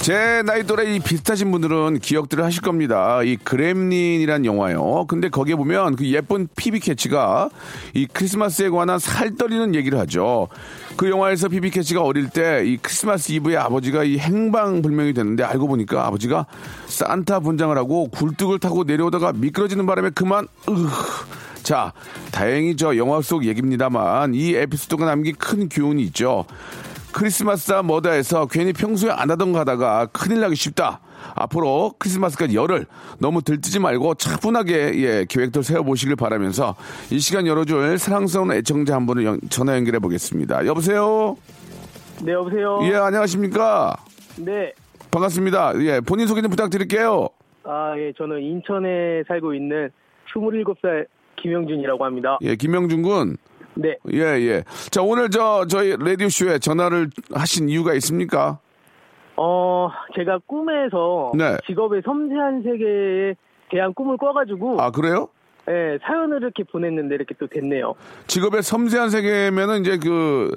제 나이 또래 이 비슷하신 분들은 기억들을 하실 겁니다. 이 그렘린이란 영화요. 근데 거기에 보면 그 예쁜 피비 캐치가 이 크리스마스에 관한 살떨리는 얘기를 하죠. 그 영화에서 피비 캐치가 어릴 때 이 크리스마스 이브에 아버지가 이 행방불명이 됐는데 알고 보니까 아버지가 산타 분장을 하고 굴뚝을 타고 내려오다가 미끄러지는 바람에 그만 으 자, 다행히 저 영화 속 얘기입니다만 이 에피소드가 남긴 큰 교훈이 있죠. 크리스마스다 뭐다 해서 괜히 평소에 안 하던 거 하다가 큰일 나기 쉽다. 앞으로 크리스마스까지 열흘 너무 들뜨지 말고 차분하게 예, 계획들 세워보시길 바라면서 이 시간 열어줄 사랑스러운 애청자 한 분을 연- 전화 연결해 보겠습니다. 여보세요? 네, 여보세요? 예, 안녕하십니까? 네. 반갑습니다. 예, 본인 소개 좀 부탁드릴게요. 아, 예, 저는 인천에 살고 있는 27살 김영준이라고 합니다. 예, 김영준 군. 네. 예, 예. 자, 오늘 저, 저희 라디오쇼에 전화를 하신 이유가 있습니까? 어, 제가 꿈에서 네. 직업의 섬세한 세계에 대한 꿈을 꿔가지고, 아, 그래요? 예, 사연을 이렇게 보냈는데 이렇게 또 됐네요. 직업의 섬세한 세계면은 이제 그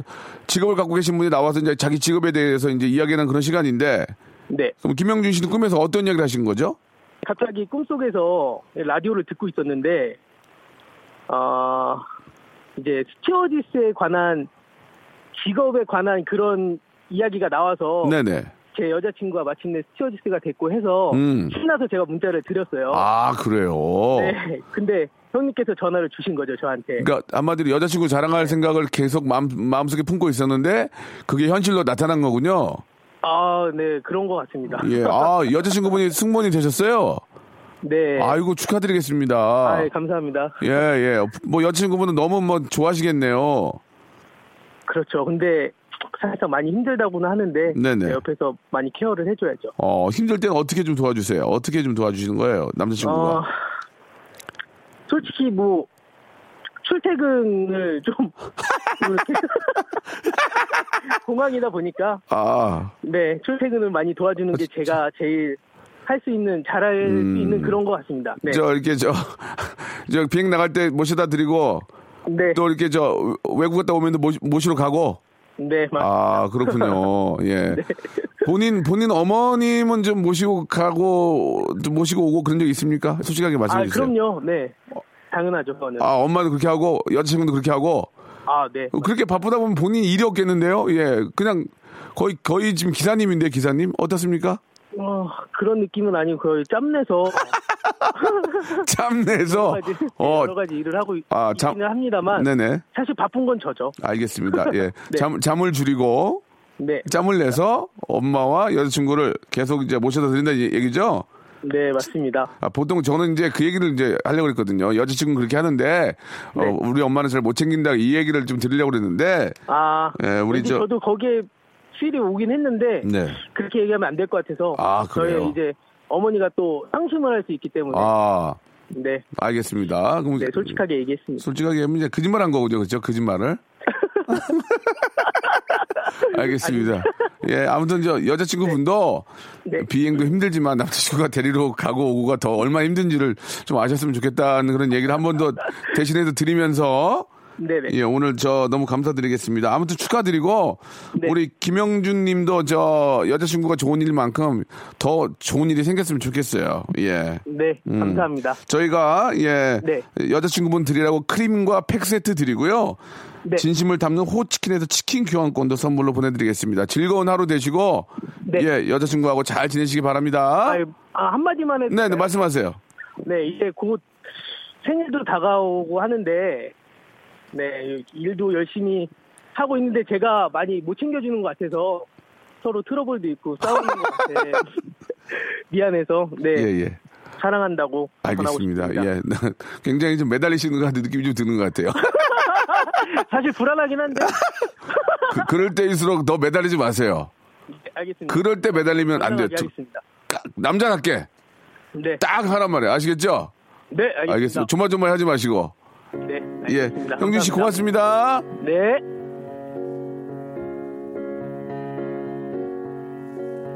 직업을 갖고 계신 분이 나와서 이제 자기 직업에 대해서 이제 이야기하는 그런 시간인데 네. 그럼 김영준 씨는 꿈에서 어떤 이야기를 하신 거죠? 갑자기 꿈속에서 라디오를 듣고 있었는데, 어, 이제 스튜어디스에 관한, 직업에 관한 그런 이야기가 나와서, 네네. 제 여자친구가 마침내 스튜어디스가 됐고 해서, 음. 신나서 제가 문자를 드렸어요. 아 그래요. 네. 근데 형님께서 전화를 주신 거죠, 저한테. 그러니까 한마디로 여자친구 자랑할 생각을 계속 마음 마음속에 품고 있었는데 그게 현실로 나타난 거군요. 아, 네, 그런 것 같습니다. 예. 아 여자친구분이 승무원이 되셨어요. 네. 아이고 축하드리겠습니다. 아, 예, 감사합니다. 예 예. 뭐 여자친구분은 너무 뭐 좋아하시겠네요. 그렇죠. 근데 살짝 많이 힘들다고는 하는데 네네. 네, 옆에서 많이 케어를 해줘야죠. 어 힘들 때는 어떻게 좀 도와주세요. 어떻게 좀 도와주시는 거예요, 남자친구가? 어, 솔직히 뭐 출퇴근을 좀 공항이다 보니까 아. 네 출퇴근을 많이 도와주는 게 제가 제일 할 수 있는 잘할 음. 수 있는 그런 것 같습니다. 네. 저 이렇게 저, 저 비행 나갈 때 모셔다 드리고 네. 또 이렇게 저 외국 갔다 오면 모시, 모시러 가고 네. 맞- 아 그렇군요 예 본인 본인 어머님은 좀 모시고 가고 좀 모시고 오고 그런 적 있습니까 솔직하게 말씀해 아, 주세요 그럼요. 네. 당연하죠, 그거는. 아 엄마도 그렇게 하고 여자친구도 그렇게 하고 아, 네. 그렇게 바쁘다 보면 본인 일이 없겠는데요 예 그냥 거의 거의 지금 기사님인데 기사님 어떻습니까 어, 그런 느낌은 아니고 거의 짬내서 참내서 여러 가지, 어 여러 가지 일을 하고 있- 아, 참- 있기는 합니다만 네네 사실 바쁜 건 저죠. 알겠습니다 예 네. 잠, 잠을 줄이고 네, 짬을 내서 엄마와 여자친구를 계속 이제 모셔다 드린다는 얘기죠? 네 맞습니다. 아, 보통 저는 이제 그 얘기를 이제 하려고 그랬거든요. 여자친구는 그렇게 하는데, 어, 네. 우리 엄마는 잘 못 챙긴다 이 얘기를 좀 드리려고 그랬는데, 아, 예, 우리 저- 저도 거기에 필이 오긴 했는데 네. 그렇게 얘기하면 안 될 것 같아서 아, 그래요? 저희 이제 어머니가 또 상심을 할 수 있기 때문에 아, 네, 알겠습니다. 그럼 네 솔직하게 얘기했습니다. 솔직하게 하면 이제 거짓말 한 거군요. 그죠? 거짓말을. 알겠습니다. 예, 아무튼 저 여자친구분도 네. 비행도 힘들지만 남자친구가 데리러 가고 오고가 더 얼마나 힘든지를 좀 아셨으면 좋겠다는 그런 얘기를 한 번 더 대신해서 드리면서 네네. 예, 오늘 저 너무 감사드리겠습니다. 아무튼 축하드리고 네. 우리 김영준 님도 저 여자친구가 좋은 일만큼 더 좋은 일이 생겼으면 좋겠어요. 예. 네, 음. 감사합니다. 저희가 예 네. 여자친구분 드리라고 크림과 팩 세트 드리고요. 네. 진심을 담는 호치킨에서 치킨 교환권도 선물로 보내드리겠습니다. 즐거운 하루 되시고 네. 예 여자친구하고 잘 지내시기 바랍니다. 아, 아, 한마디만 해도. 네, 네? 말씀하세요. 네, 이제 곧 생일도 다가오고 하는데, 네, 일도 열심히 하고 있는데 제가 많이 못 챙겨주는 것 같아서 서로 트러블도 있고 싸우는 것 같아. 미안해서, 네, 예 예. 사랑한다고. 알겠습니다. 예. 굉장히 좀 매달리시는 것 같은 느낌이 좀 드는 것 같아요. 사실 불안하긴 한데. 그럴 때일수록 더 매달리지 마세요. 네, 알겠습니다. 그럴 때 매달리면 안 돼요. 까- 남자답게 네, 딱 하란 말이에요. 아시겠죠? 네, 알겠습니다. 알겠습니다. 조마조마 하지 마시고. 네, 예. 알겠습니다. 형준 씨. 고맙습니다. 네.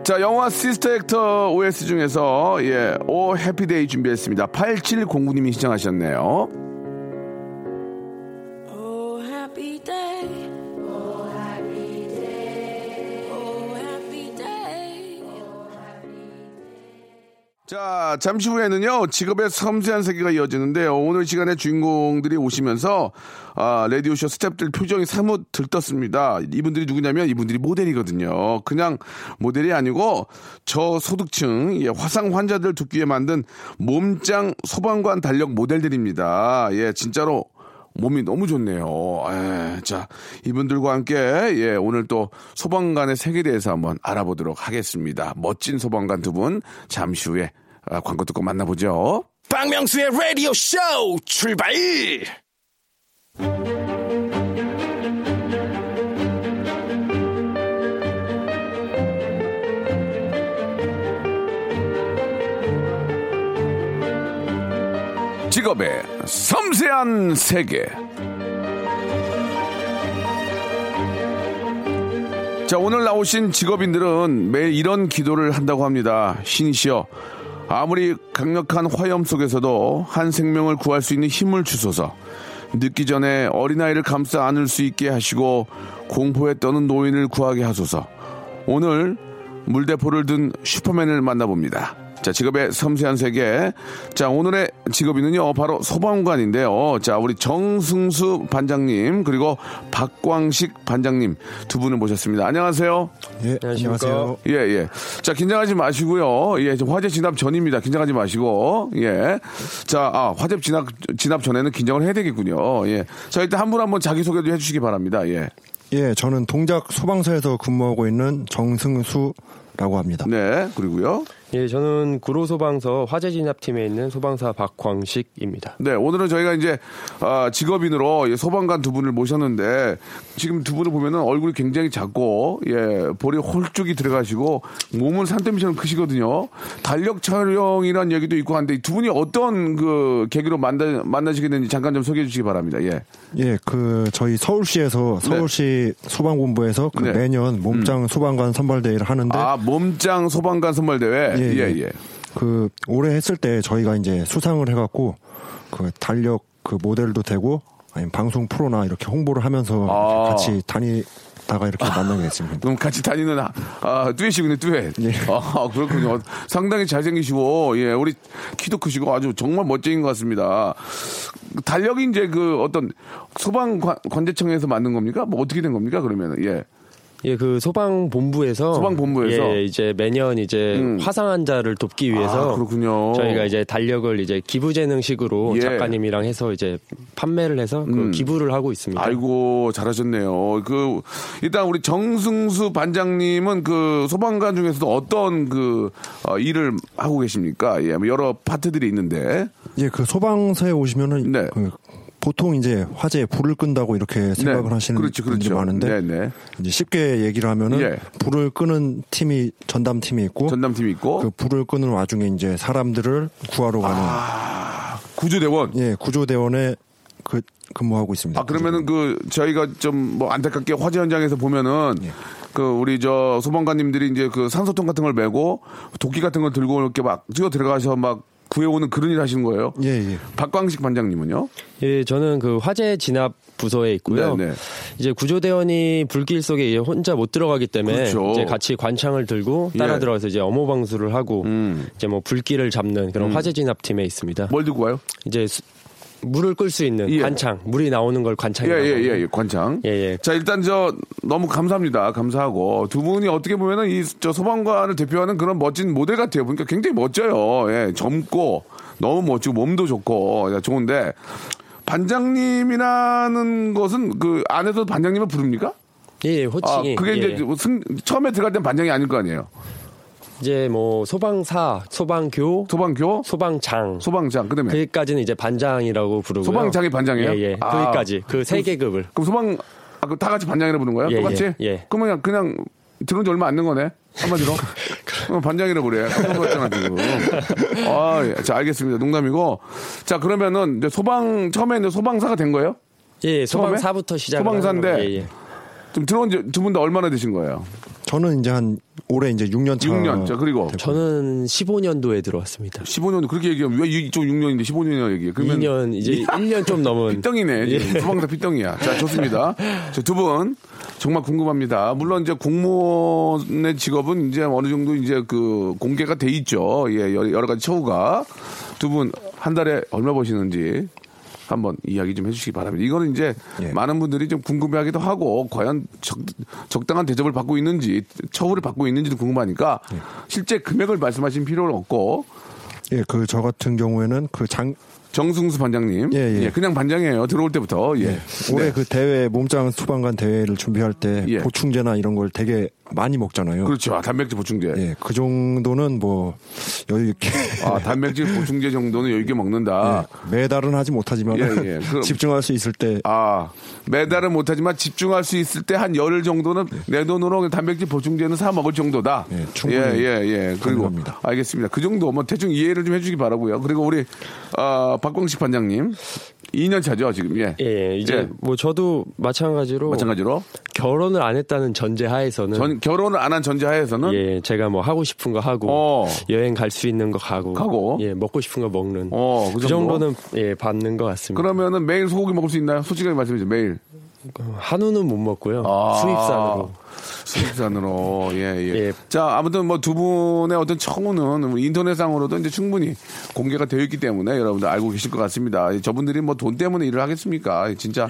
자, 영화 Sister Act OST 중에서 예, Oh Happy Day 준비했습니다. 8709님이 신청하셨네요. Day. Oh, 자, 잠시 후에는요, 직업의 섬세한 세계가 이어지는데요. 오늘 시간에 주인공들이 오시면서, 아, 라디오쇼 스탭들 표정이 사뭇 들떴습니다. 이분들이 누구냐면 이분들이 모델이거든요. 그냥 모델이 아니고 저소득층, 예, 화상 환자들 돕기 위해 만든 몸짱 소방관 달력 모델들입니다. 예, 진짜로 몸이 너무 좋네요. 예, 자, 이분들과 함께, 예, 오늘 또 소방관의 세계에 대해서 한번 알아보도록 하겠습니다. 멋진 소방관 두 분, 잠시 후에 아, 광고 듣고 만나보죠. 박명수의 라디오 쇼 출발! 직업의 섬세한 세계. 자, 오늘 나오신 직업인들은 매일 이런 기도를 한다고 합니다. 신이시여, 아무리 강력한 화염 속에서도 한 생명을 구할 수 있는 힘을 주소서. 늦기 전에 어린아이를 감싸 안을 수 있게 하시고 공포에 떠는 노인을 구하게 하소서. 오늘 물대포를 든 슈퍼맨을 만나봅니다. 자, 직업의 섬세한 세계. 자, 오늘의 직업인은요, 바로 소방관인데요. 자, 우리 정승수 반장님, 그리고 박광식 반장님 두 분을 모셨습니다. 안녕하세요. 예, 안녕하세요. 예, 예. 자, 긴장하지 마시고요. 예, 지금 화재 진압 전입니다. 긴장하지 마시고. 예. 자, 아, 화재 진압, 진압 전에는 긴장을 해야 되겠군요. 예. 자, 일단 한 분 한분 자기소개도 해주시기 바랍니다. 예. 예, 저는 동작 소방서에서 근무하고 있는 정승수라고 합니다. 네. 그리고요. 예, 저는 구로 소방서 화재 진압팀에 있는 소방사 박광식입니다. 네, 오늘은 저희가 이제 아, 직업인으로 예, 소방관 두 분을 모셨는데 지금 두 분을 보면은 얼굴이 굉장히 작고 예 볼이 홀쭉이 들어가시고 몸은 산더미처럼 크시거든요. 달력 촬영이란 얘기도 있고 한데 두 분이 어떤 그 계기로 만나 만나시게 됐는지 잠깐 좀 소개해 주시기 바랍니다. 예. 예, 그 저희 서울시에서 서울시 소방본부에서 그 네. 매년 몸짱 소방관 선발대회를 하는데 아 몸짱 소방관 선발 대회. 예, 예, 예. 예. 그 올해 했을 때 저희가 이제 수상을 해갖고 그 달력 그 모델도 되고 아니면 방송 프로나 이렇게 홍보를 하면서 아. 같이 다니 다가 이렇게 만나게 됐습니다. 그럼 같이 다니는 아, 아 듀엣이군요, 듀엣. 예. 아, 그렇군요. 상당히 잘생기시고, 예, 우리 키도 크시고 아주 정말 멋쟁인 것 같습니다. 달력이 이제 그 어떤 소방 관- 관제청에서 만든 겁니까? 뭐 어떻게 된 겁니까? 그러면은, 예. 예, 그 소방 본부에서 소방 본부에서? 예, 이제 매년 이제 음. 화상 환자를 돕기 위해서 아, 그렇군요. 저희가 이제 달력을 이제 기부 재능식으로 예. 작가님이랑 해서 이제 판매를 해서 그 음. 기부를 하고 있습니다. 아이고, 잘하셨네요. 그, 일단 우리 정승수 반장님은 그 소방관 중에서도 어떤 그, 어, 일을 하고 계십니까? 예, 뭐 여러 파트들이 있는데. 예, 그 소방서에 오시면은 네. 그 보통 이제 화재에 불을 끈다고 이렇게 생각을 네. 하시는 그렇죠, 분들이 그렇죠. 많은데 네, 네. 이제 쉽게 얘기를 하면은 예. 불을 끄는 팀이 전담 팀이 있고 전담 팀이 있고. 그 불을 끄는 와중에 이제 사람들을 구하러 가는 아, 구조대원. 예 구조대원에 그 근무하고 있습니다. 아 그러면은 그 저희가 좀 뭐 안타깝게 화재 현장에서 보면은 예. 그 우리 저 소방관님들이 이제 그 산소통 같은 걸 메고 도끼 같은 걸 들고 이렇게 막 뛰어 들어가서 막 구해오는 그런 일 하시는 거예요? 예, 예. 박광식 반장님은요? 예, 저는 그 화재 진압 부서에 있고요. 네, 네. 이제 구조대원이 불길 속에 이제 혼자 못 들어가기 때문에 그렇죠. 이제 같이 관창을 들고 따라 예. 들어가서 이제 어모 방수를 하고 음. 이제 뭐 불길을 잡는 그런 화재 진압 팀에 있습니다. 뭘 들고 와요? 이제 수- 물을 끌 수 있는 예. 관창, 물이 나오는 걸 예, 관창이라고. 예, 예, 예, 관창. 예, 예. 자, 일단 저 너무 감사합니다. 감사하고 두 분이 어떻게 보면은 이 저 소방관을 대표하는 그런 멋진 모델 같아요. 보니까 굉장히 멋져요. 예, 젊고 너무 멋지고 몸도 좋고 예, 좋은데 반장님이라는 것은 그 안에서 반장님을 부릅니까? 예, 예, 아, 호칭이 그게 예. 이제 승, 처음에 들어갈 땐 반장이 아닐 거 아니에요. 이제 뭐 소방사, 소방교, 소방교, 소방장 소방장, 그다음에 거기까지는 이제 반장이라고 부르고요. 소방장이 반장이에요? 예, 예. 아. 거기까지 그 세 계급을. 그럼 소방 아, 그다 같이 반장이라 부르는 거예요? 예, 똑같이? 예, 예. 그러면 그냥, 그냥 들은 지 얼마 안 된 거네? 한마디로? 그럼 반장이라고 그래. 깜짝 놀랐잖아. 아, 예. 자, 알겠습니다. 농담이고. 자, 그러면은 이제 소방, 처음에 이제 소방사가 된 거예요? 예, 처음에? 소방사부터 시작. 소방사인데 예, 예. 좀 들어온 지 두 분 다 얼마나 되신 거예요? 저는 이제 한 올해 이제 6년 차. 6년. 자, 그리고 저는 15년도에 들어왔습니다. 15년 그렇게 얘기하면 왜 이쪽 6년인데 15년이나 얘기해? 그러면 2년 이제 1년 좀 넘은 삐덩이네. 지금 소방사 삐덩이야. 자, 좋습니다. 저두분 정말 궁금합니다. 물론 이제 공무원의 직업은 이제 어느 정도 이제 그 공개가 돼 있죠. 예, 여러 여러 가지 처우가 두 분 한 달에 얼마 버시는지 한번 이야기 좀 해주시기 바랍니다. 이거는 이제 예. 많은 분들이 좀 궁금해하기도 하고 과연 적, 적당한 대접을 받고 있는지 처우를 받고 있는지도 궁금하니까 실제 금액을 말씀하신 필요는 없고 예, 그 저 같은 경우에는 그 장 정승수 반장님, 예, 예. 그냥 반장이에요. 들어올 때부터 예. 올해 네. 그 대회 몸짱 소방관 대회를 준비할 때 예. 보충제나 이런 걸 되게 많이 먹잖아요. 그렇죠. 아, 단백질 보충제. 예, 그 정도는 뭐 여유 있게 아, 단백질 보충제 정도는 여유 있게 먹는다. 예, 매달은 하지 못하지만 예, 예. 집중할 수 있을 때 아, 매달은 못하지만 집중할 수 있을 때 한 열흘 정도는 내 돈으로 단백질 보충제는 사 먹을 정도다. 예, 충분히 예, 예, 예. 그리고 가능합니다. 알겠습니다. 그 정도 뭐 대충 이해를 좀 해주기 바라고요. 그리고 우리 아, 박광식 반장님 2년 차죠 지금. 예. 예, 예, 이제 예. 뭐 저도 마찬가지로 마찬가지로 결혼을 안 했다는 전제 하에서는 전 결혼을 안 한 전제하에서는 예, 제가 뭐 하고 싶은 거 하고 어. 여행 갈 수 있는 거 가고, 가고. 예, 먹고 싶은 거 먹는 어, 그 그, 정도? 정도는 예, 받는 것 같습니다. 그러면은 매일 소고기 먹을 수 있나요? 솔직하게 말씀해 주세요. 매일. 한우는 못 먹고요. 아. 수입산으로. 수입산으로 예, 예. 예. 자 아무튼 뭐 두 분의 어떤 청우는 우리 인터넷상으로도 이제 충분히 공개가 되어 있기 때문에 여러분들 알고 계실 것 같습니다. 저분들이 뭐 돈 때문에 일을 하겠습니까? 진짜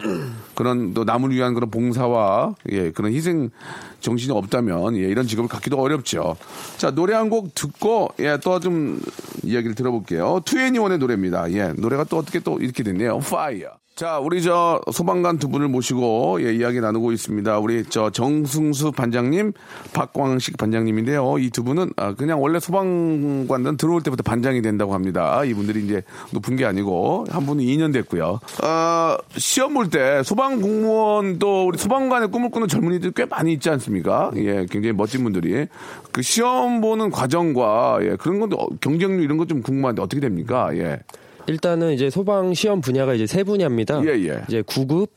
그런 또 남을 위한 그런 봉사와 예 그런 희생 정신이 없다면 예 이런 직업을 갖기도 어렵죠. 자 노래 한 곡 듣고 예 또 좀 이야기를 들어볼게요. 투애니원의 노래입니다. 예 노래가 또 어떻게 또 이렇게 됐네요. Fire. 자, 우리 저 소방관 두 분을 모시고 예, 이야기 나누고 있습니다. 우리 저 정승수 반장님, 박광식 반장님인데요. 이 두 분은 아, 그냥 원래 소방관은 들어올 때부터 반장이 된다고 합니다. 이분들이 이제 높은 게 아니고 한 분은 2년 됐고요. 아, 시험 볼 때 소방 공무원 또 우리 소방관의 꿈을 꾸는 젊은이들 꽤 많이 있지 않습니까? 예, 굉장히 멋진 분들이 그 시험 보는 과정과 예, 그런 건데 어, 경쟁률 이런 거좀 궁금한데 어떻게 됩니까? 예. 일단은 이제 소방 시험 분야가 이제 세 분야입니다. 예, 예. 이제 구급,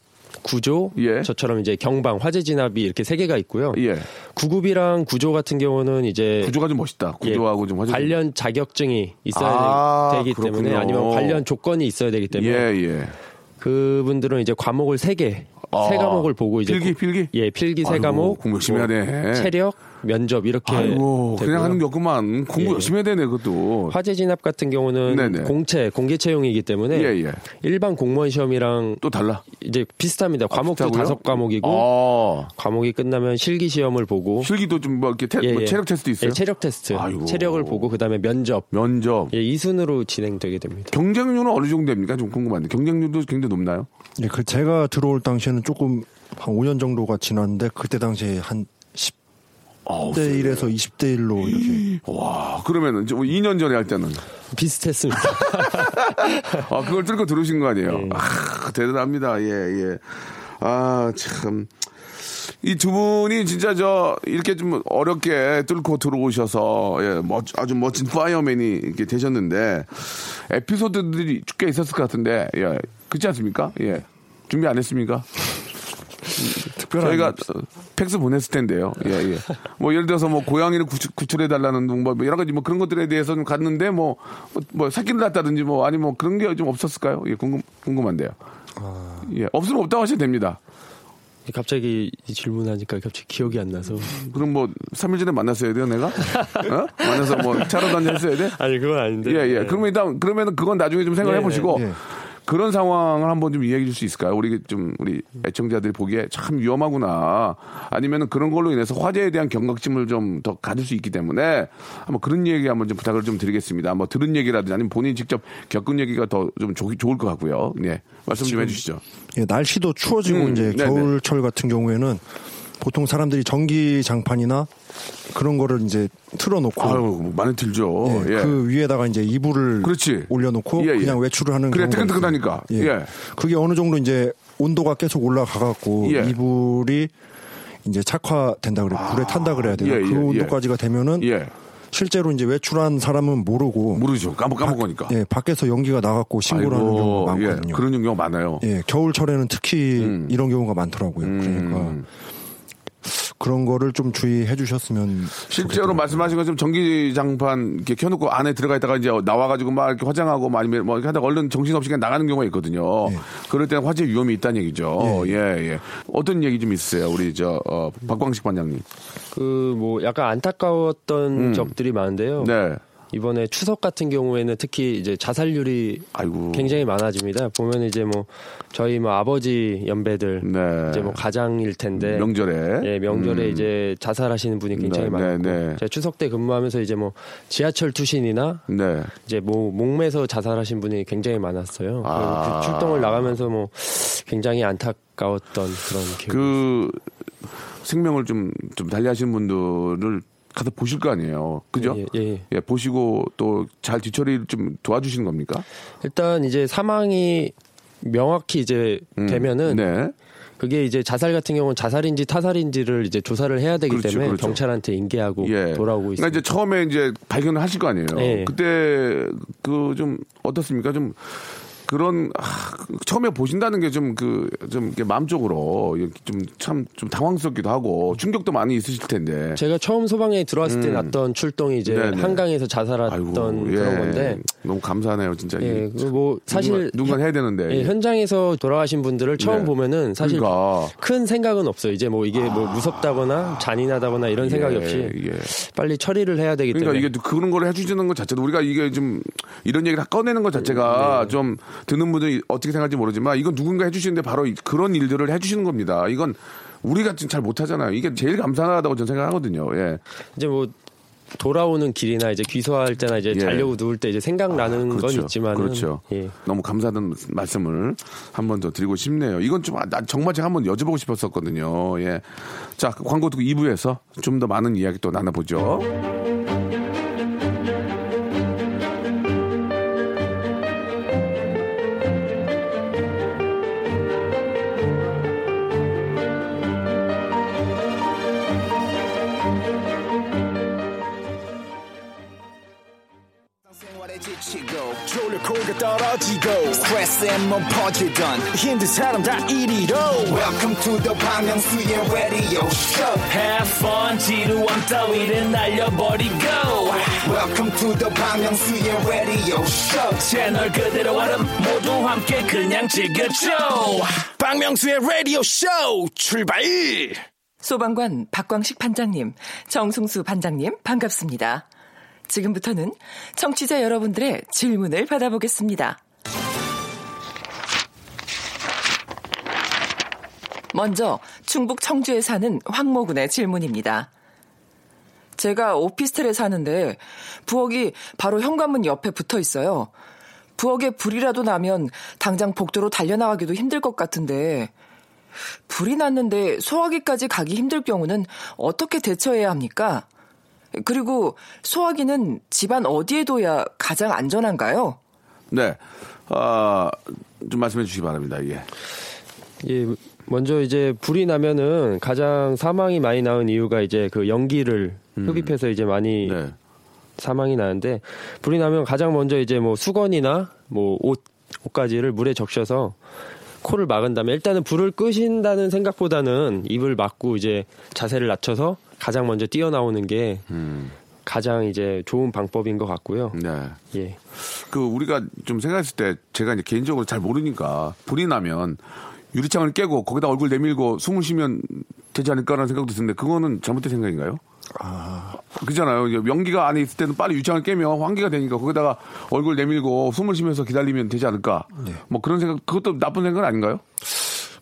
구조, 예. 저처럼 이제 경방, 화재 진압이 이렇게 세 개가 있고요. 예. 구급이랑 구조 같은 경우는 이제 구조가 좀 멋있다. 예, 구조하고 좀 화제. 관련 자격증이 있어야 아, 되기 때문에 그렇군요. 아니면 관련 조건이 있어야 되기 때문에 예, 예. 그분들은 이제 과목을 세 개, 아, 세 과목을 보고 이제 필기, 고- 필기? 예, 필기 세 과목, 공부 열심히 뭐 하네. 체력, 면접 이렇게 아이고, 그냥 되고요. 하는 게 없구만. 공부 예. 열심히 해야 되네, 그것도. 화재 진압 같은 경우는 네네. 공채, 공개 채용이기 때문에 예, 예. 일반 공무원 시험이랑 또 달라. 이제 비슷합니다. 과목도 비슷하고요? 다섯 과목이고 아, 과목이 끝나면 실기 시험을 보고 실기도 좀 뭐 이렇게 테, 예, 뭐 예. 체력 테스트 있어요? 예, 체력 테스트, 아이고. 체력을 보고 그다음에 면접 면접. 예, 이 순으로 진행되게 됩니다. 경쟁률은 어느 정도 됩니까? 좀 궁금한데. 경쟁률도 굉장히 높나요? 예, 그 제가 들어올 당시에는 조금 한 5년 정도가 지났는데 그때 당시에 한 10대 1에서 20대 1로 이렇게 와, 그러면은 이제 2년 전에 할 때는. 비슷했습니다. 아, 그걸 뚫고 들으신 거 아니에요? 예. 아, 대단합니다. 예, 예. 아, 참. 이 두 분이 진짜 저 이렇게 좀 어렵게 뚫고 들어오셔서 예, 멋, 아주 멋진 파이어맨이 이렇게 되셨는데 에피소드들이 꽤 있었을 것 같은데 예, 그렇지 않습니까? 예. 준비 안 했습니까? 특별한 저희가 어, 팩스 보냈을 텐데요. 예, 예. 뭐 예를 들어서 뭐 고양이를 구출, 해 달라는 뭐 여러 가지 뭐 그런 것들에 대해서 좀 갔는데 뭐, 뭐 새끼를 낳았다든지 뭐 아니 뭐 그런 게 좀 없었을까요? 예, 궁금, 궁금한데요. 아. 예, 없으면 없다고 하셔도 됩니다. 갑자기 이 질문하니까 갑자기 기억이 안 나서. 그럼 뭐 3일 전에 만났어야 돼요, 내가? 어? 만나서 뭐 차로 다녀 했어야 돼? 아니 그건 아닌데. 예, 예. 네. 그러면 일단 그러면은 그건 나중에 좀 생각해 네, 보시고 네. 예. 그런 상황을 한번 좀 이야기해 줄 수 있을까요? 우리 좀 우리 애청자들이 보기에 참 위험하구나. 아니면은 그런 걸로 인해서 화재에 대한 경각심을 좀 더 가질 수 있기 때문에 한번 그런 얘기 한번 좀 부탁을 좀 드리겠습니다. 뭐 들은 얘기라든지 아니면 본인이 직접 겪은 얘기가 더 좀 좋을 것 같고요. 예. 말씀 좀 해주시죠. 예, 날씨도 추워지고 음, 이제 네네. 겨울철 같은 경우에는 보통 사람들이 전기 장판이나 그런 거를 이제 틀어놓고 아유, 많이 들죠. 예, 예. 그 위에다가 이제 이불을 그렇지. 올려놓고 예, 예. 그냥 외출을 하는 그래, 뜨끈뜨끈하니까. 있어요. 예. 그게 어느 정도 이제 온도가 계속 올라가갖고 예. 이불이 이제 착화된다 그래 불에 탄다 그래야 되나 예, 예, 그 예. 온도까지가 되면은 예. 실제로 이제 외출한 사람은 모르고 모르죠. 까먹, 까먹으니까. 예 밖에서 연기가 나갖고 신고를 하는 경우가 예. 많거든요. 그런 경우가 많아요. 예, 겨울철에는 특히 음. 이런 경우가 많더라고요. 그러니까 그런 거를 좀 주의해 주셨으면 실제로 좋겠더라고요. 말씀하신 것처럼 전기장판 이렇게 켜놓고 안에 들어가 있다가 이제 나와가지고 막 이렇게 화장하고 뭐 아니면 뭐 이렇게 하다가 얼른 정신없이 그냥 나가는 경우가 있거든요. 예. 그럴 때는 화재 위험이 있다는 얘기죠. 예, 예. 어떤 얘기 좀 있으세요? 우리 저, 어, 박광식 반장님. 그 뭐 약간 안타까웠던 적들이 많은데요. 음. 네. 이번에 추석 같은 경우에는 특히 이제 자살률이 아이고. 굉장히 많아집니다. 보면 이제 뭐 저희 뭐 아버지 연배들 네. 이제 뭐 가장일 텐데 명절에. 예, 명절에 음. 이제 자살하시는 분이 굉장히 네, 많았고 네, 네. 제가 추석 때 근무하면서 이제 뭐 지하철 투신이나 네. 이제 뭐 목매서 자살하신 분이 굉장히 많았어요. 아. 그 출동을 나가면서 뭐 굉장히 안타까웠던 그런 기억. 그 생명을 좀, 좀 달리하시는 분들을 가서 보실 거 아니에요. 그죠? 예, 예, 예. 보시고 또 잘 뒤처리를 좀 도와주시는 겁니까? 일단 이제 사망이 명확히 이제 음. 되면은 네. 그게 이제 자살 같은 경우는 자살인지 타살인지를 이제 조사를 해야 되기 그렇죠, 때문에 그렇죠. 경찰한테 인계하고 예. 돌아오고 그러니까 있습니다. 이제 처음에 이제 발견을 하실 거 아니에요. 예. 그때 그 좀 어떻습니까? 좀 그런 아, 처음에 보신다는 게 좀 그좀 마음적으로 좀참좀 당황스럽기도 하고 충격도 많이 있으실 텐데. 제가 처음 소방에 들어왔을 때 음. 났던 출동이 이제 네네. 한강에서 자살했던 아이고, 그런 예. 건데 너무 감사하네요, 진짜. 예. 그뭐 사실 누군가, 누군가 해야 되는데. 예, 현장에서 돌아가신 분들을 처음 네. 보면은 사실 그러니까. 큰 생각은 없어요. 이제 뭐 이게 뭐 무섭다거나 잔인하다거나 이런 생각이 예, 없이 예. 빨리 처리를 해야 되기 그러니까 때문에 이게 그런 걸 해주시는 것 자체도 우리가 이게 좀 이런 얘기를 꺼내는 것 네. 자체가 좀 듣는 분들이 어떻게 생각할지 모르지만 이건 누군가 해주시는데 바로 이- 그런 일들을 해주시는 겁니다. 이건 우리가 지금 잘 못하잖아요. 이게 제일 감사하다고 저는 생각하거든요. 예. 이제 뭐 돌아오는 길이나 이제 귀소할 때나 이제 예. 자려고 누울 때 이제 생각나는 건 그렇죠. 있지만 그렇죠. 예. 너무 감사하다는 말씀을 한 번 더 드리고 싶네요. 이건 좀, 아, 나 정말 제가 한번 여쭤보고 싶었었거든요. 예. 자, 광고 듣고 2부에서 좀 더 많은 이야기 또 나눠보죠. 떨어지고, 스트레스에 몸 퍼지던, 힘든 사람 다 이리로. welcome to the Myung-soo's radio show. Have fun 지루함 따위를 날려버리고. Welcome to the Myung-soo's radio show. 채널 그대로 얼음 모두 함께 그냥 즐겨줘. 박명수의 라디오 쇼 출발! 소방관 박광식 반장님, 정승수 반장님, 반갑습니다. 지금부터는 청취자 여러분들의 질문을 받아보겠습니다. 먼저 충북 청주에 사는 황모군의 질문입니다. 제가 오피스텔에 사는데 부엌이 바로 현관문 옆에 붙어 있어요. 부엌에 불이라도 나면 당장 복도로 달려나가기도 힘들 것 같은데 불이 났는데 소화기까지 가기 힘들 경우는 어떻게 대처해야 합니까? 그리고 소화기는 집안 어디에 둬야 가장 안전한가요? 네. 아, 좀 말씀해 주시기 바랍니다. 예. 예, 먼저 이제 불이 나면은 가장 사망이 많이 나는 이유가 이제 그 연기를 흡입해서 이제 많이 음. 네. 사망이 나는데 불이 나면 가장 먼저 이제 뭐 수건이나 뭐 옷, 옷가지를 물에 적셔서 코를 막은 다음에 일단은 불을 끄신다는 생각보다는 입을 막고 이제 자세를 낮춰서 가장 먼저 뛰어나오는 게 가장 이제 좋은 방법인 것 같고요. 네. 예. 그 우리가 좀 생각했을 때 제가 이제 개인적으로 잘 모르니까 불이 나면 유리창을 깨고 거기다 얼굴 내밀고 숨을 쉬면 되지 않을까라는 생각도 드는데 그거는 잘못된 생각인가요? 아, 그잖아요. 연기가 안에 있을 때는 빨리 유창을 깨면 환기가 되니까 거기다가 얼굴 내밀고 숨을 쉬면서 기다리면 되지 않을까. 네. 뭐 그런 생각, 그것도 나쁜 생각은 아닌가요?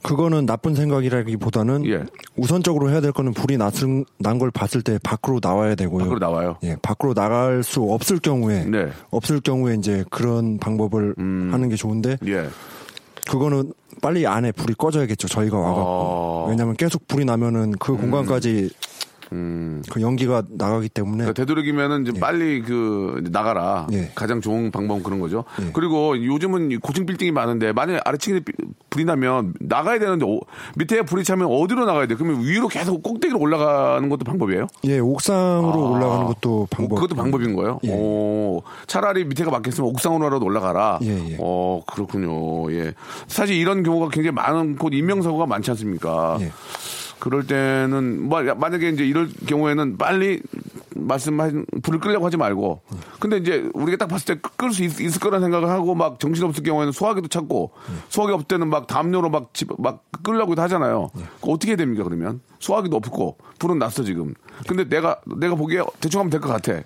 그거는 나쁜 생각이라기보다는 예. 우선적으로 해야 될 거는 불이 났은 난걸 봤을 때 밖으로 나와야 되고요. 밖으로 나와요. 예, 밖으로 나갈 수 없을 경우에 네. 음. 없을 경우에 이제 그런 방법을 하는 게 좋은데 예. 그거는 빨리 안에 불이 꺼져야겠죠. 저희가 와갖고 아. 왜냐하면 계속 불이 나면은 그 공간까지 음. 그 연기가 나가기 때문에 그러니까 되도록이면은 이제 빨리 그 나가라. 예. 가장 좋은 방법은 그런 거죠. 예. 그리고 요즘은 고층 빌딩이 많은데 만약에 아래층에 비- 불이 나면 나가야 되는데 오- 밑에 불이 차면 어디로 나가야 돼? 그러면 위로 계속 꼭대기로 올라가는 것도 방법이에요? 예 옥상으로 올라가는 것도 방법. 아. 그것도 방법인 거예요? 예. 오, 차라리 밑에가 막혔으면 옥상으로라도 올라가라. 예, 예. 어, 그렇군요. 예. 사실 이런 경우가 굉장히 많고 인명사고가 많지 않습니까? 예. 그럴 때는 뭐 만약에 이제 이럴 경우에는 빨리 말씀하신 불을 끄려고 하지 말고 근데 이제 우리가 딱 봤을 때 끌 수 있을 거라는 생각을 하고 막 정신없을 경우에는 소화기도 찾고 소화기 없을 때는 막 담요로 막, 집, 막 끌려고도 하잖아요. 어떻게 해야 됩니까 그러면 소화기도 없고 불은 났어 지금. 근데 내가 내가 보기에 대충 하면 될 것 같아.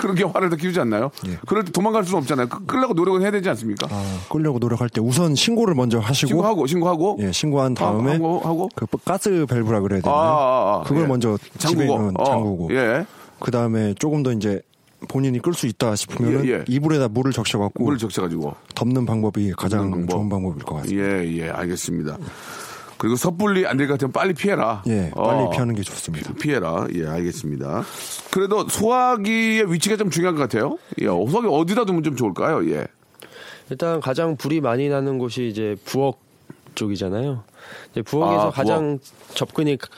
그렇게 화를 더 키우지 않나요? 그럴 때 도망갈 수는 없잖아요. 끄- 끌려고 노력은 해야 되지 않습니까? 아, 끌려고 노력할 때 우선 신고를 먼저 하시고 신고하고 신고하고 예, 신고한 다음에 하고 하고 그 가스 밸브라 그래야 되나요? 아, 아, 아, 그걸 예. 먼저 잠그고. 어, 잠그고 예. 그 다음에 조금 더 이제 본인이 끌 수 있다 싶으면은 예, 예. 이불에다 물을 적셔갖고 물을 적셔가지고 덮는 방법이 가장 덮는 방법. 좋은 방법일 것 같습니다. 예, 예, 알겠습니다. 그리고 섣불리 안 될 것 같으면 빨리 피해라. 예, 빨리 어, 피하는 게 좋습니다. 피해라. 예, 알겠습니다. 그래도 소화기의 위치가 좀 중요한 것 같아요. 예, 소화기 어디다 두면 좀 좋을까요? 예. 일단 가장 불이 많이 나는 곳이 이제 부엌 쪽이잖아요. 이제 부엌에서 아, 가장 접근이 가-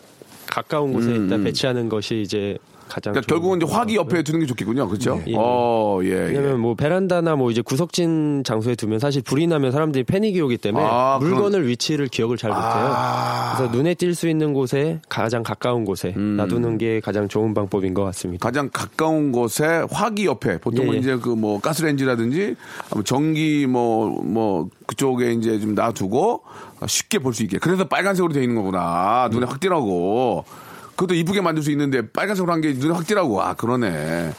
가까운 곳에 음, 일단 음. 배치하는 것이 이제 가장 그러니까 결국은 이제 것 화기. 옆에 두는 게 좋겠군요. 그렇죠? 예. 어, 예. 예. 왜냐면 뭐 베란다나 뭐 이제 구석진 장소에 두면 사실 불이 나면 사람들이 패닉이 오기 때문에 아, 물건을 위치를 기억을 잘 못해요. 아. 그래서 눈에 띌 수 있는 곳에 가장 가까운 곳에 음. 놔두는 게 가장 좋은 방법인 것 같습니다. 가장 가까운 곳에 화기 옆에 보통은 예, 예. 이제 그 뭐 가스레인지라든지 전기 뭐뭐 그쪽에 이제 좀 놔두고 쉽게 볼 수 있게 그래서 빨간색으로 되어 있는 거구나 눈에 확 띄라고 그것도 이쁘게 만들 수 있는데 빨간색으로 한 게 눈에 확 띄라고 아 그러네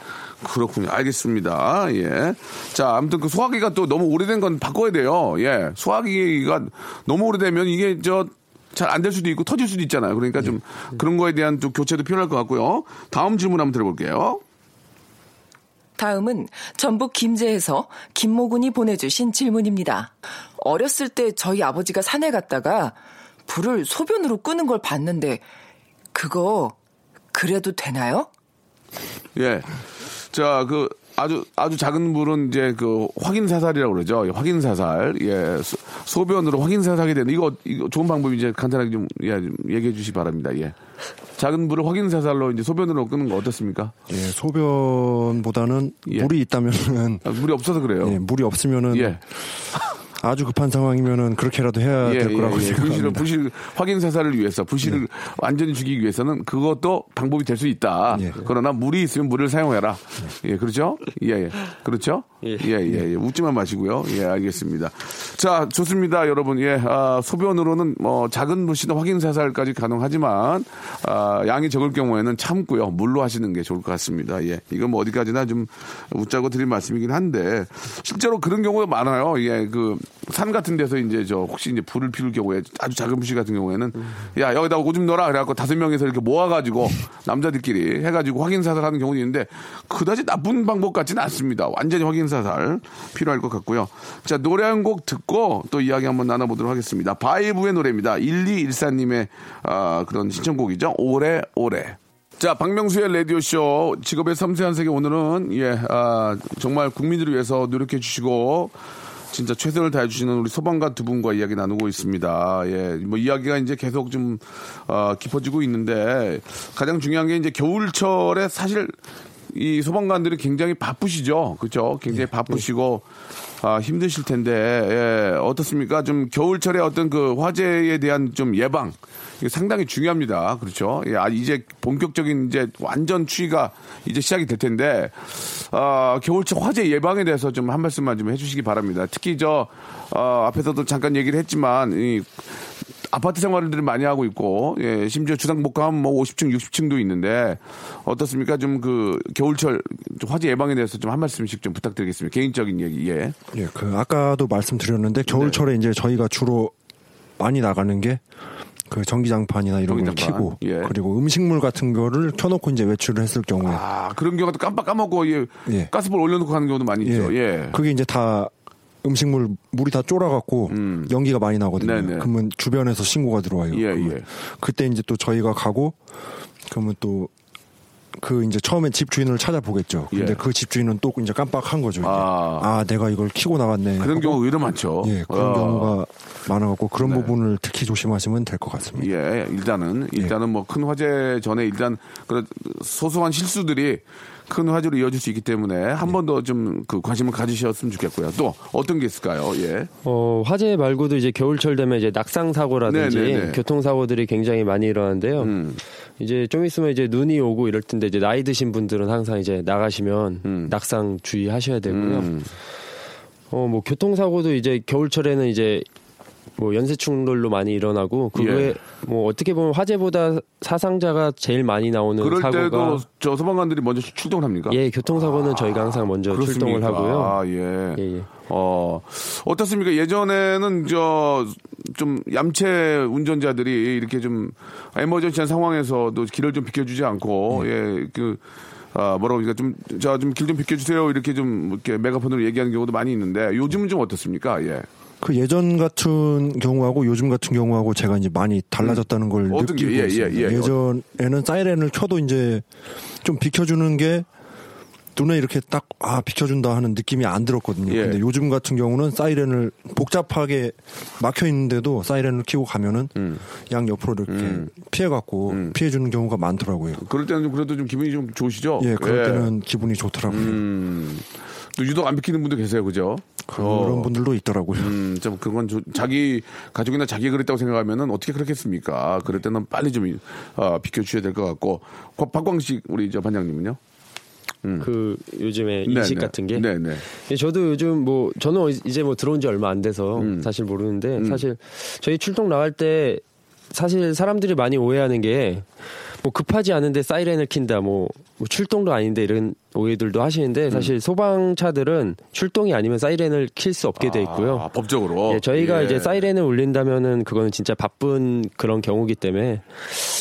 그렇군요 알겠습니다 예 자 아무튼 그 소화기가 또 너무 오래된 건 바꿔야 돼요 예 소화기가 너무 오래되면 이게 저 잘 안 될 수도 있고 터질 수도 있잖아요. 그러니까 좀 그런 거에 대한 또 교체도 필요할 것 같고요. 다음 질문 한번 들어볼게요. 다음은 전북 김제에서 김모군이 보내주신 질문입니다. 어렸을 때 저희 아버지가 산에 갔다가 불을 소변으로 끄는 걸 봤는데 그거 그래도 되나요? 예. 자, 그 아주 아주 작은 불은 이제 그 확인 사살이라고 그러죠. 예, 확인 사살. 예. 소, 소변으로 확인 사살하게 되는 이거 이거 좋은 방법이 이제 간단하게 좀, 예, 좀 얘기해 주시 기 바랍니다. 예. 작은 불을 확인 사살로 이제 소변으로 끄는 거 어떻습니까? 예, 소변보다는 예. 물이 있다면은 아, 물이 없어서 그래요. 예, 물이 없으면은 예. 아주 급한 상황이면은 그렇게라도 해야 될 거라고 불실을, 생각합니다. 불실 확인 사살을 위해서 불실을 완전히 죽이기 위해서는 그것도 방법이 될 수 있다. 예. 그러나 물이 있으면 물을 사용해라. 예, 그렇죠? 예, 예. 그렇죠? 예, 예, 예. 웃지만 마시고요. 예, 알겠습니다. 자, 좋습니다, 여러분. 예, 아, 소변으로는 뭐 작은 불씨도 확인 사살까지 가능하지만 아, 양이 적을 경우에는 참고요. 물로 하시는 게 좋을 것 같습니다. 예, 이건 뭐 어디까지나 좀 웃자고 드릴 말씀이긴 한데 실제로 그런 경우가 많아요. 예, 그산 같은 데서 이제 저 혹시 이제 불을 피울 경우에 아주 작은 불씨 같은 경우에는 야 여기다 오줌 넣어라 그래갖고 다섯 명에서 이렇게 모아가지고 남자들끼리 해가지고 확인 사살 하는 경우도 있는데 그다지 나쁜 방법 같지는 않습니다. 완전히 확인 사살 필요할 것 같고요. 자 노래 한 곡 듣고 또 이야기 한번 나눠보도록 하겠습니다. 바이브의 노래입니다. 1214님의 아, 그런 신청곡이죠. 오래 오래. 자, 박명수의 라디오쇼 직업의 섬세한 세계 오늘은 예, 아, 정말 국민들을 위해서 노력해 주시고 진짜 최선을 다해 주시는 우리 소방관 두 분과 이야기 나누고 있습니다. 예, 뭐 이야기가 이제 계속 좀 어, 깊어지고 있는데 가장 중요한 게 이제 겨울철에 사실 이 소방관들이 굉장히 바쁘시죠. 그렇죠? 굉장히 바쁘시고 아, 힘드실 텐데 예, 어떻습니까? 좀 겨울철에 어떤 그 화재에 대한 좀 예방 상당히 중요합니다. 그렇죠? 예, 아, 이제 본격적인 이제 완전 추위가 이제 시작이 될 텐데 아, 겨울철 화재 예방에 대해서 좀 한 말씀만 좀 해주시기 바랍니다. 특히 저 어, 앞에서도 잠깐 얘기를 했지만 이 아파트 생활들을 많이 하고 있고, 예, 심지어 주상 복합하면 뭐 50층, 60층도 있는데, 어떻습니까? 좀 그, 겨울철 좀 화재 예방에 대해서 좀 한 말씀씩 좀 부탁드리겠습니다. 개인적인 얘기, 예. 예, 그 아까도 말씀드렸는데 겨울철에 이제 저희가 주로 많이 나가는 게 그 전기장판이나 이런 걸 전기장판, 켜고 예. 그리고 음식물 같은 거를 켜놓고 이제 외출을 했을 경우에 아, 그런 경우도 깜빡 까먹고, 예, 가스불 올려놓고 가는 경우도 많이 있죠. 예. 그게 이제 다 음식물 물이 다 쫄아갖고 연기가 많이 나거든요. 음. 네네. 그러면 주변에서 신고가 들어와요. 예, 그러면 예. 그때 이제 또 저희가 가고 그러면 또 그 이제 처음엔 집 주인을 찾아보겠죠. 근데 예. 그 집 주인은 또 이제 깜빡한 거죠. 이제. 아. 아, 내가 이걸 키고 나갔네. 그런 경우 의외로 많죠. 예, 그런 어. 경우가 많아갖고 그런 네. 부분을 특히 조심하시면 될 것 같습니다. 예, 일단은 일단은 뭐 큰 화재 전에 일단 그런 소소한 실수들이 큰 화재로 이어질 수 있기 때문에 한 번 더 좀 그 관심을 가지셨으면 좋겠고요. 또 어떤 게 있을까요? 예. 어, 화재 말고도 이제 겨울철 되면 이제 낙상 사고라든지 네, 네, 네. 교통 사고들이 굉장히 많이 일어나는데요. 음. 이제 좀 있으면 이제 눈이 오고 이럴 텐데 이제 나이 드신 분들은 항상 이제 나가시면 음. 낙상 주의하셔야 되고요. 어, 뭐 교통 사고도 이제 겨울철에는 이제 뭐 연쇄 충돌로 많이 일어나고 그 예. 외에 뭐 어떻게 보면 화재보다 사상자가 제일 많이 나오는 그럴 사고가 때도 저 소방관들이 먼저 출동을 합니까? 예, 교통사고는 저희가 항상 먼저 그렇습니까? 출동을 하고요. 아, 예. 어, 어떻습니까? 예전에는 저, 좀 얌체 운전자들이 이렇게 좀 에머전시한 상황에서도 길을 좀 비켜주지 않고, 예, 그, 아, 뭐라고 그러니까 좀, 자, 좀 길 좀 비켜주세요. 이렇게 좀, 이렇게 메가폰으로 얘기하는 경우도 많많이 있는데, 요즘은 좀 어떻습니까? 예. 그 예전 같은 경우하고 요즘 같은 경우하고 제가 이제 많이 달라졌다는 걸 음. 느끼고 예, 예, 있습니다. 예. 예 전에는 사이렌을 켜도 이제 좀 비켜주는 게 눈에 이렇게 딱 아 비켜준다 하는 느낌이 안 들었거든요. 예. 근데 요즘 같은 경우는 사이렌을 복잡하게 막혀 있는데도 사이렌을 켜고 가면은 음. 양 옆으로 이렇게 피해갖고 피해주는 경우가 많더라고요. 그럴 때는 좀 그래도 좀 기분이 좀 좋으시죠? 예, 그럴 때는 기분이 좋더라고요. 음, 또 유독 안 비키는 분도 계세요, 그죠? 그런 어. 분들도 있더라고요. 음, 좀 그건 조- 자기 가족이나 자기가 그랬다고 생각하면은 어떻게 그렇겠습니까? 그럴 때는 빨리 좀 어, 비켜주셔야 될 것 같고 곽- 박광식 우리 저 반장님은요? 그 요즘에 네, 인식 네. 같은 게 네, 네. 예, 저도 요즘 뭐 저는 이제 뭐 들어온 지 얼마 안 돼서 음. 사실 모르는데 사실 저희 출동 나갈 때 사실 사람들이 많이 오해하는 게 뭐 급하지 않은데 사이렌을 킨다 뭐, 뭐 출동도 아닌데 이런 오해들도 하시는데 사실 소방차들은 출동이 아니면 사이렌을 킬 수 없게 돼 있고요. 아, 법적으로. 예, 저희가 예. 이제 사이렌을 울린다면은 그거는 진짜 바쁜 그런 경우기 때문에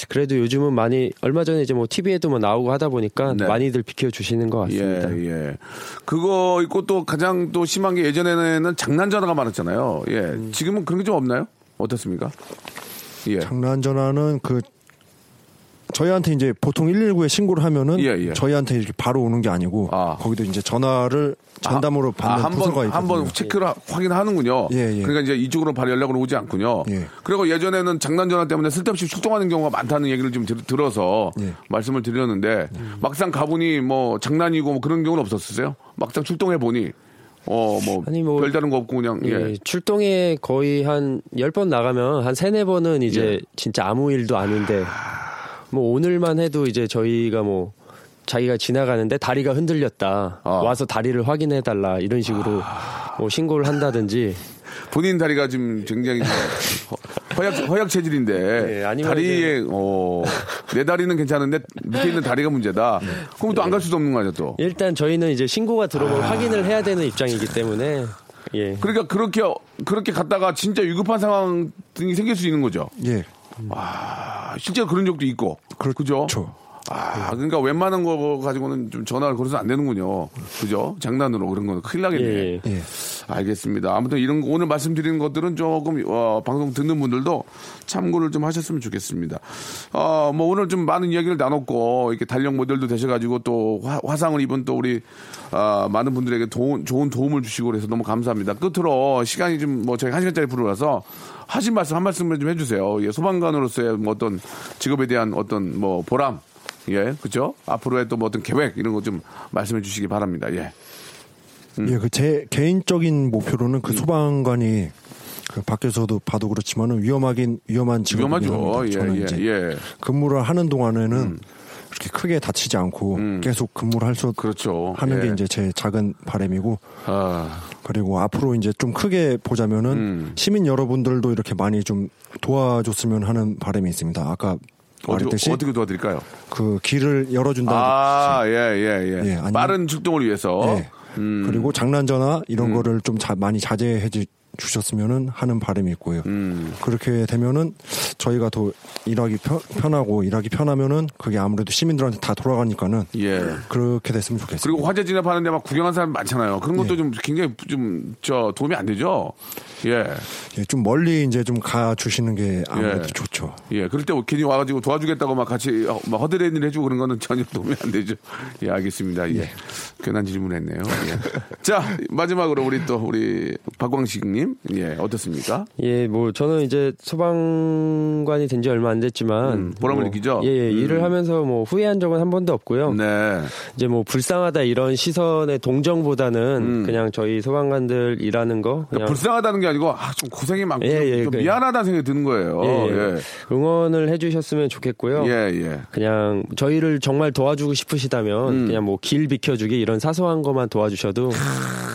그래도 요즘은 많이 얼마 전에 이제 뭐 TV에도 뭐 나오고 하다 보니까 네. 많이들 비켜 주시는 것 같습니다. 예, 예. 그거 있고 또 가장 또 심한 게 예전에는 장난 전화가 많았잖아요. 예. 음. 지금은 그런 게 좀 없나요? 어떻습니까? 예. 장난 전화는 그 저희한테 이제 보통 119에 신고를 하면은 예, 예. 저희한테 이렇게 바로 오는 게 아니고 거기도 이제 전화를 전담으로 아, 받는 한 부서가 번, 있거든요. 한번 체크를 하- 확인하는군요. 예, 예. 그러니까 이제 이쪽으로 바로 연락으로 오지 않군요. 예. 그리고 예전에는 장난 전화 때문에 쓸데없이 출동하는 경우가 많다는 얘기를 좀 들, 어서 예. 말씀을 드렸는데 음. 막상 가보니 뭐 장난이고 뭐 그런 경우는 없었으세요? 막상 출동해 보니 어뭐 별다른 거 없고 그냥 예. 예, 출동에 거의 한 10번 나가면 한 3, 4번은 이제 예. 진짜 아무 일도 아닌데 뭐 오늘만 해도 이제 저희가 뭐 자기가 지나가는데 다리가 흔들렸다. 아. 와서 다리를 확인해 달라. 이런 식으로 뭐 신고를 한다든지 본인 다리가 지금 굉장히 허- 허약 허약 체질인데 예, 아니면 다리에 어, 내 다리는 괜찮은데 밑에 있는 다리가 문제다. 네. 그럼 또 안갈 수도 없는 거 아니야 또. 일단 저희는 이제 신고가 들어오면 확인을 해야 되는 입장이기 때문에 예. 그러니까 그렇게 그렇게 갔다가 진짜 위급한 상황이 생길 수 있는 거죠. 예. 아, 실제로 그런 적도 있고. 그죠? 아, 그러니까 웬만한 거 가지고는 좀 전화를 걸어서 안 되는군요. 그죠? 장난으로 그런 거는 큰일 나겠네. 예. 알겠습니다. 아무튼 이런 거 오늘 말씀드리는 것들은 조금 어, 방송 듣는 분들도 참고를 좀 하셨으면 좋겠습니다. 어, 뭐 오늘 좀 많은 이야기를 나눴고 이렇게 달력 모델도 되셔가지고 또 화, 상을 입은 또 우리 아, 많은 분들에게 도, 좋은 도움을 주시고 그래서 너무 감사합니다. 끝으로 시간이 좀 뭐 저희 한 시간짜리 프로라서 하신 말씀 한 말씀을 좀 해주세요. 예, 소방관으로서의 뭐 어떤 직업에 대한 어떤 뭐 보람 예, 그죠? 앞으로의 또 뭐 어떤 계획 이런 거 좀 말씀해 주시기 바랍니다. 예. 예, 그 제 개인적인 목표로는 음. 그 소방관이 그 밖에서도 봐도 그렇지만은 위험하긴 위험한. 합니다. 예, 저는 예, 이제 예. 음. 근무를 하는 동안에는 그렇게 크게 다치지 않고 계속 근무를 할수 그렇죠. 하는 예. 게 이제 제 작은 바람이고 아, 그리고 앞으로 이제 좀 크게 보자면은 음. 시민 여러분들도 이렇게 많이 좀 도와줬으면 하는 바람이 있습니다. 아까 말했듯이 어떻게 도와드릴까요? 그 길을 열어준다는 아, 예, 예, 예. 예, 빠른 출동을 위해서. 예. 음. 그리고 장난 전화 이런 거를 좀 자- 많이 자제해 주, 주셨으면은 하는 바람이 있고요. 음. 그렇게 되면은 저희가 더 일하기 편, 편하고 일하기 편하면은 그게 아무래도 시민들한테 다 돌아가니까는 예. 그렇게 됐으면 좋겠습니다. 그리고 화재 진압하는데 막 구경하는 사람 많잖아요. 그런 것도 예. 좀 굉장히 좀 저 도움이 안 되죠. 예. 예, 좀 멀리 이제 좀 가 주시는 게 아무래도 예. 좋죠. 예. 그럴 때 괜히 와가지고 도와주겠다고 막 같이 어, 막 허드렛 일 해주고 그런 거는 전혀 도움이 안 되죠. 예, 알겠습니다. 예. 괜한 질문 했네요. 예. 자, 마지막으로 우리 또 우리 박광식님. 예, 어떻습니까? 예, 뭐 저는 이제 소방관이 된 지 얼마 안 됐지만 음, 보람을 뭐, 느끼죠? 예, 예, 음. 일을 하면서 뭐 후회한 적은 한 번도 없고요. 네. 이제 뭐 불쌍하다 이런 시선의 동정보다는 그냥 저희 소방관들 일하는 거 음. 그러니까 불쌍하다는 게 아니고 아, 좀 고생이 많고 예, 좀- 예, 좀 그- 미안하다는 생각이 드는 거예요. 예, 예. 예. 응원을 해주셨으면 좋겠고요. 예, 예. 그냥 저희를 정말 도와주고 싶으시다면 음. 그냥 뭐 길 비켜주기 이런 사소한 것만 도와주셔도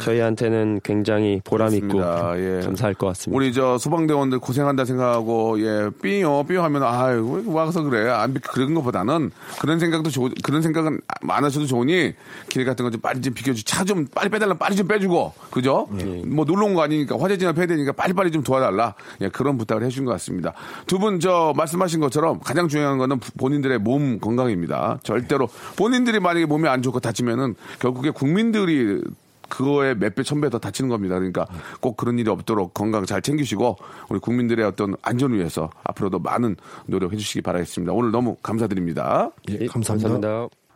저희한테는 굉장히 보람 있고. 예. 감사할 것 같습니다. 우리 저 소방대원들 고생한다 생각하고 예 삐요 삐요 하면 아유 왜 와서 그래. 안 비- 그런 것보다는 그런 생각도 좋 그런 생각은 많으셔도 좋으니 길 같은 거 좀 빨리 좀 비켜주 차 좀 빨리 빼달라. 빨리 좀 빼주고. 그죠? 뭐 놀러 온 거 아니니까 화재 진압해야 되니까 빨리 빨리 좀 도와달라. 예 그런 부탁을 해주신 것 같습니다. 두 분 저 말씀하신 것처럼 가장 중요한 거는 본인들의 몸 건강입니다. 절대로 본인들이 만약에 몸이 안 좋고 다치면은 결국에 국민들이 그거에 몇 배, 천 배 더 다치는 겁니다. 그러니까 꼭 그런 일이 없도록 건강 잘 챙기시고 우리 국민들의 어떤 안전을 위해서 앞으로도 많은 노력해 주시기 바라겠습니다. 오늘 너무 감사드립니다. 예, 감사합니다.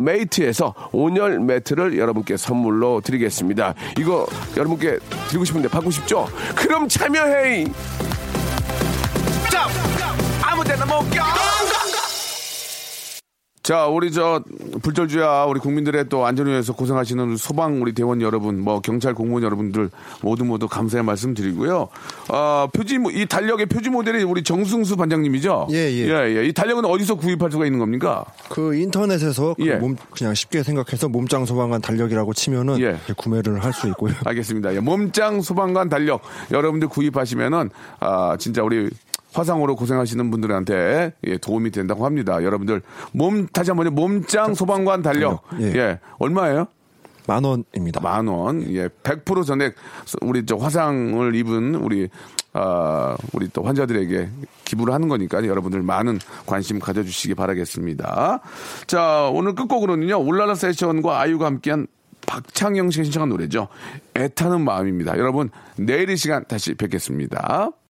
메이트에서 온열 매트를 여러분께 선물로 드리겠습니다. 이거 여러분께 드리고 싶은데 받고 싶죠? 그럼 참여해! 아무 데나 못 가. 자, 우리 저 불철주야 우리 국민들의 또 안전을 위해서 고생하시는 소방 우리 대원 여러분, 뭐 경찰 공무원 여러분들 모두 모두 감사의 말씀 드리고요. 어, 표지 모- 이 달력의 표지 모델이 우리 정승수 반장님이죠? 예, 예. 예, 이 달력은 어디서 구입할 수가 있는 겁니까? 그 인터넷에서 그 예. 몸 그냥 쉽게 생각해서 몸짱 소방관 달력이라고 치면은 예. 구매를 할 수 있고요. 알겠습니다. 예, 몸짱 소방관 달력 여러분들 구입하시면은 아 진짜 우리 화상으로 고생하시는 분들한테 예, 도움이 된다고 합니다. 여러분들 몸 다시 한번 몸짱 소방관 달력 달력, 예. 예. 얼마예요? 만 원입니다. 만 원. 예, 100% 전액 우리 저 화상을 입은 우리 아 우리 또 환자들에게 기부를 하는 거니까 여러분들 많은 관심 가져주시기 바라겠습니다. 자 오늘 끝곡으로는요 올라라 세션과 아이유가 함께한 박창영 씨가 신청한 노래죠. 애타는 마음입니다. 여러분 내일 이 시간 다시 뵙겠습니다.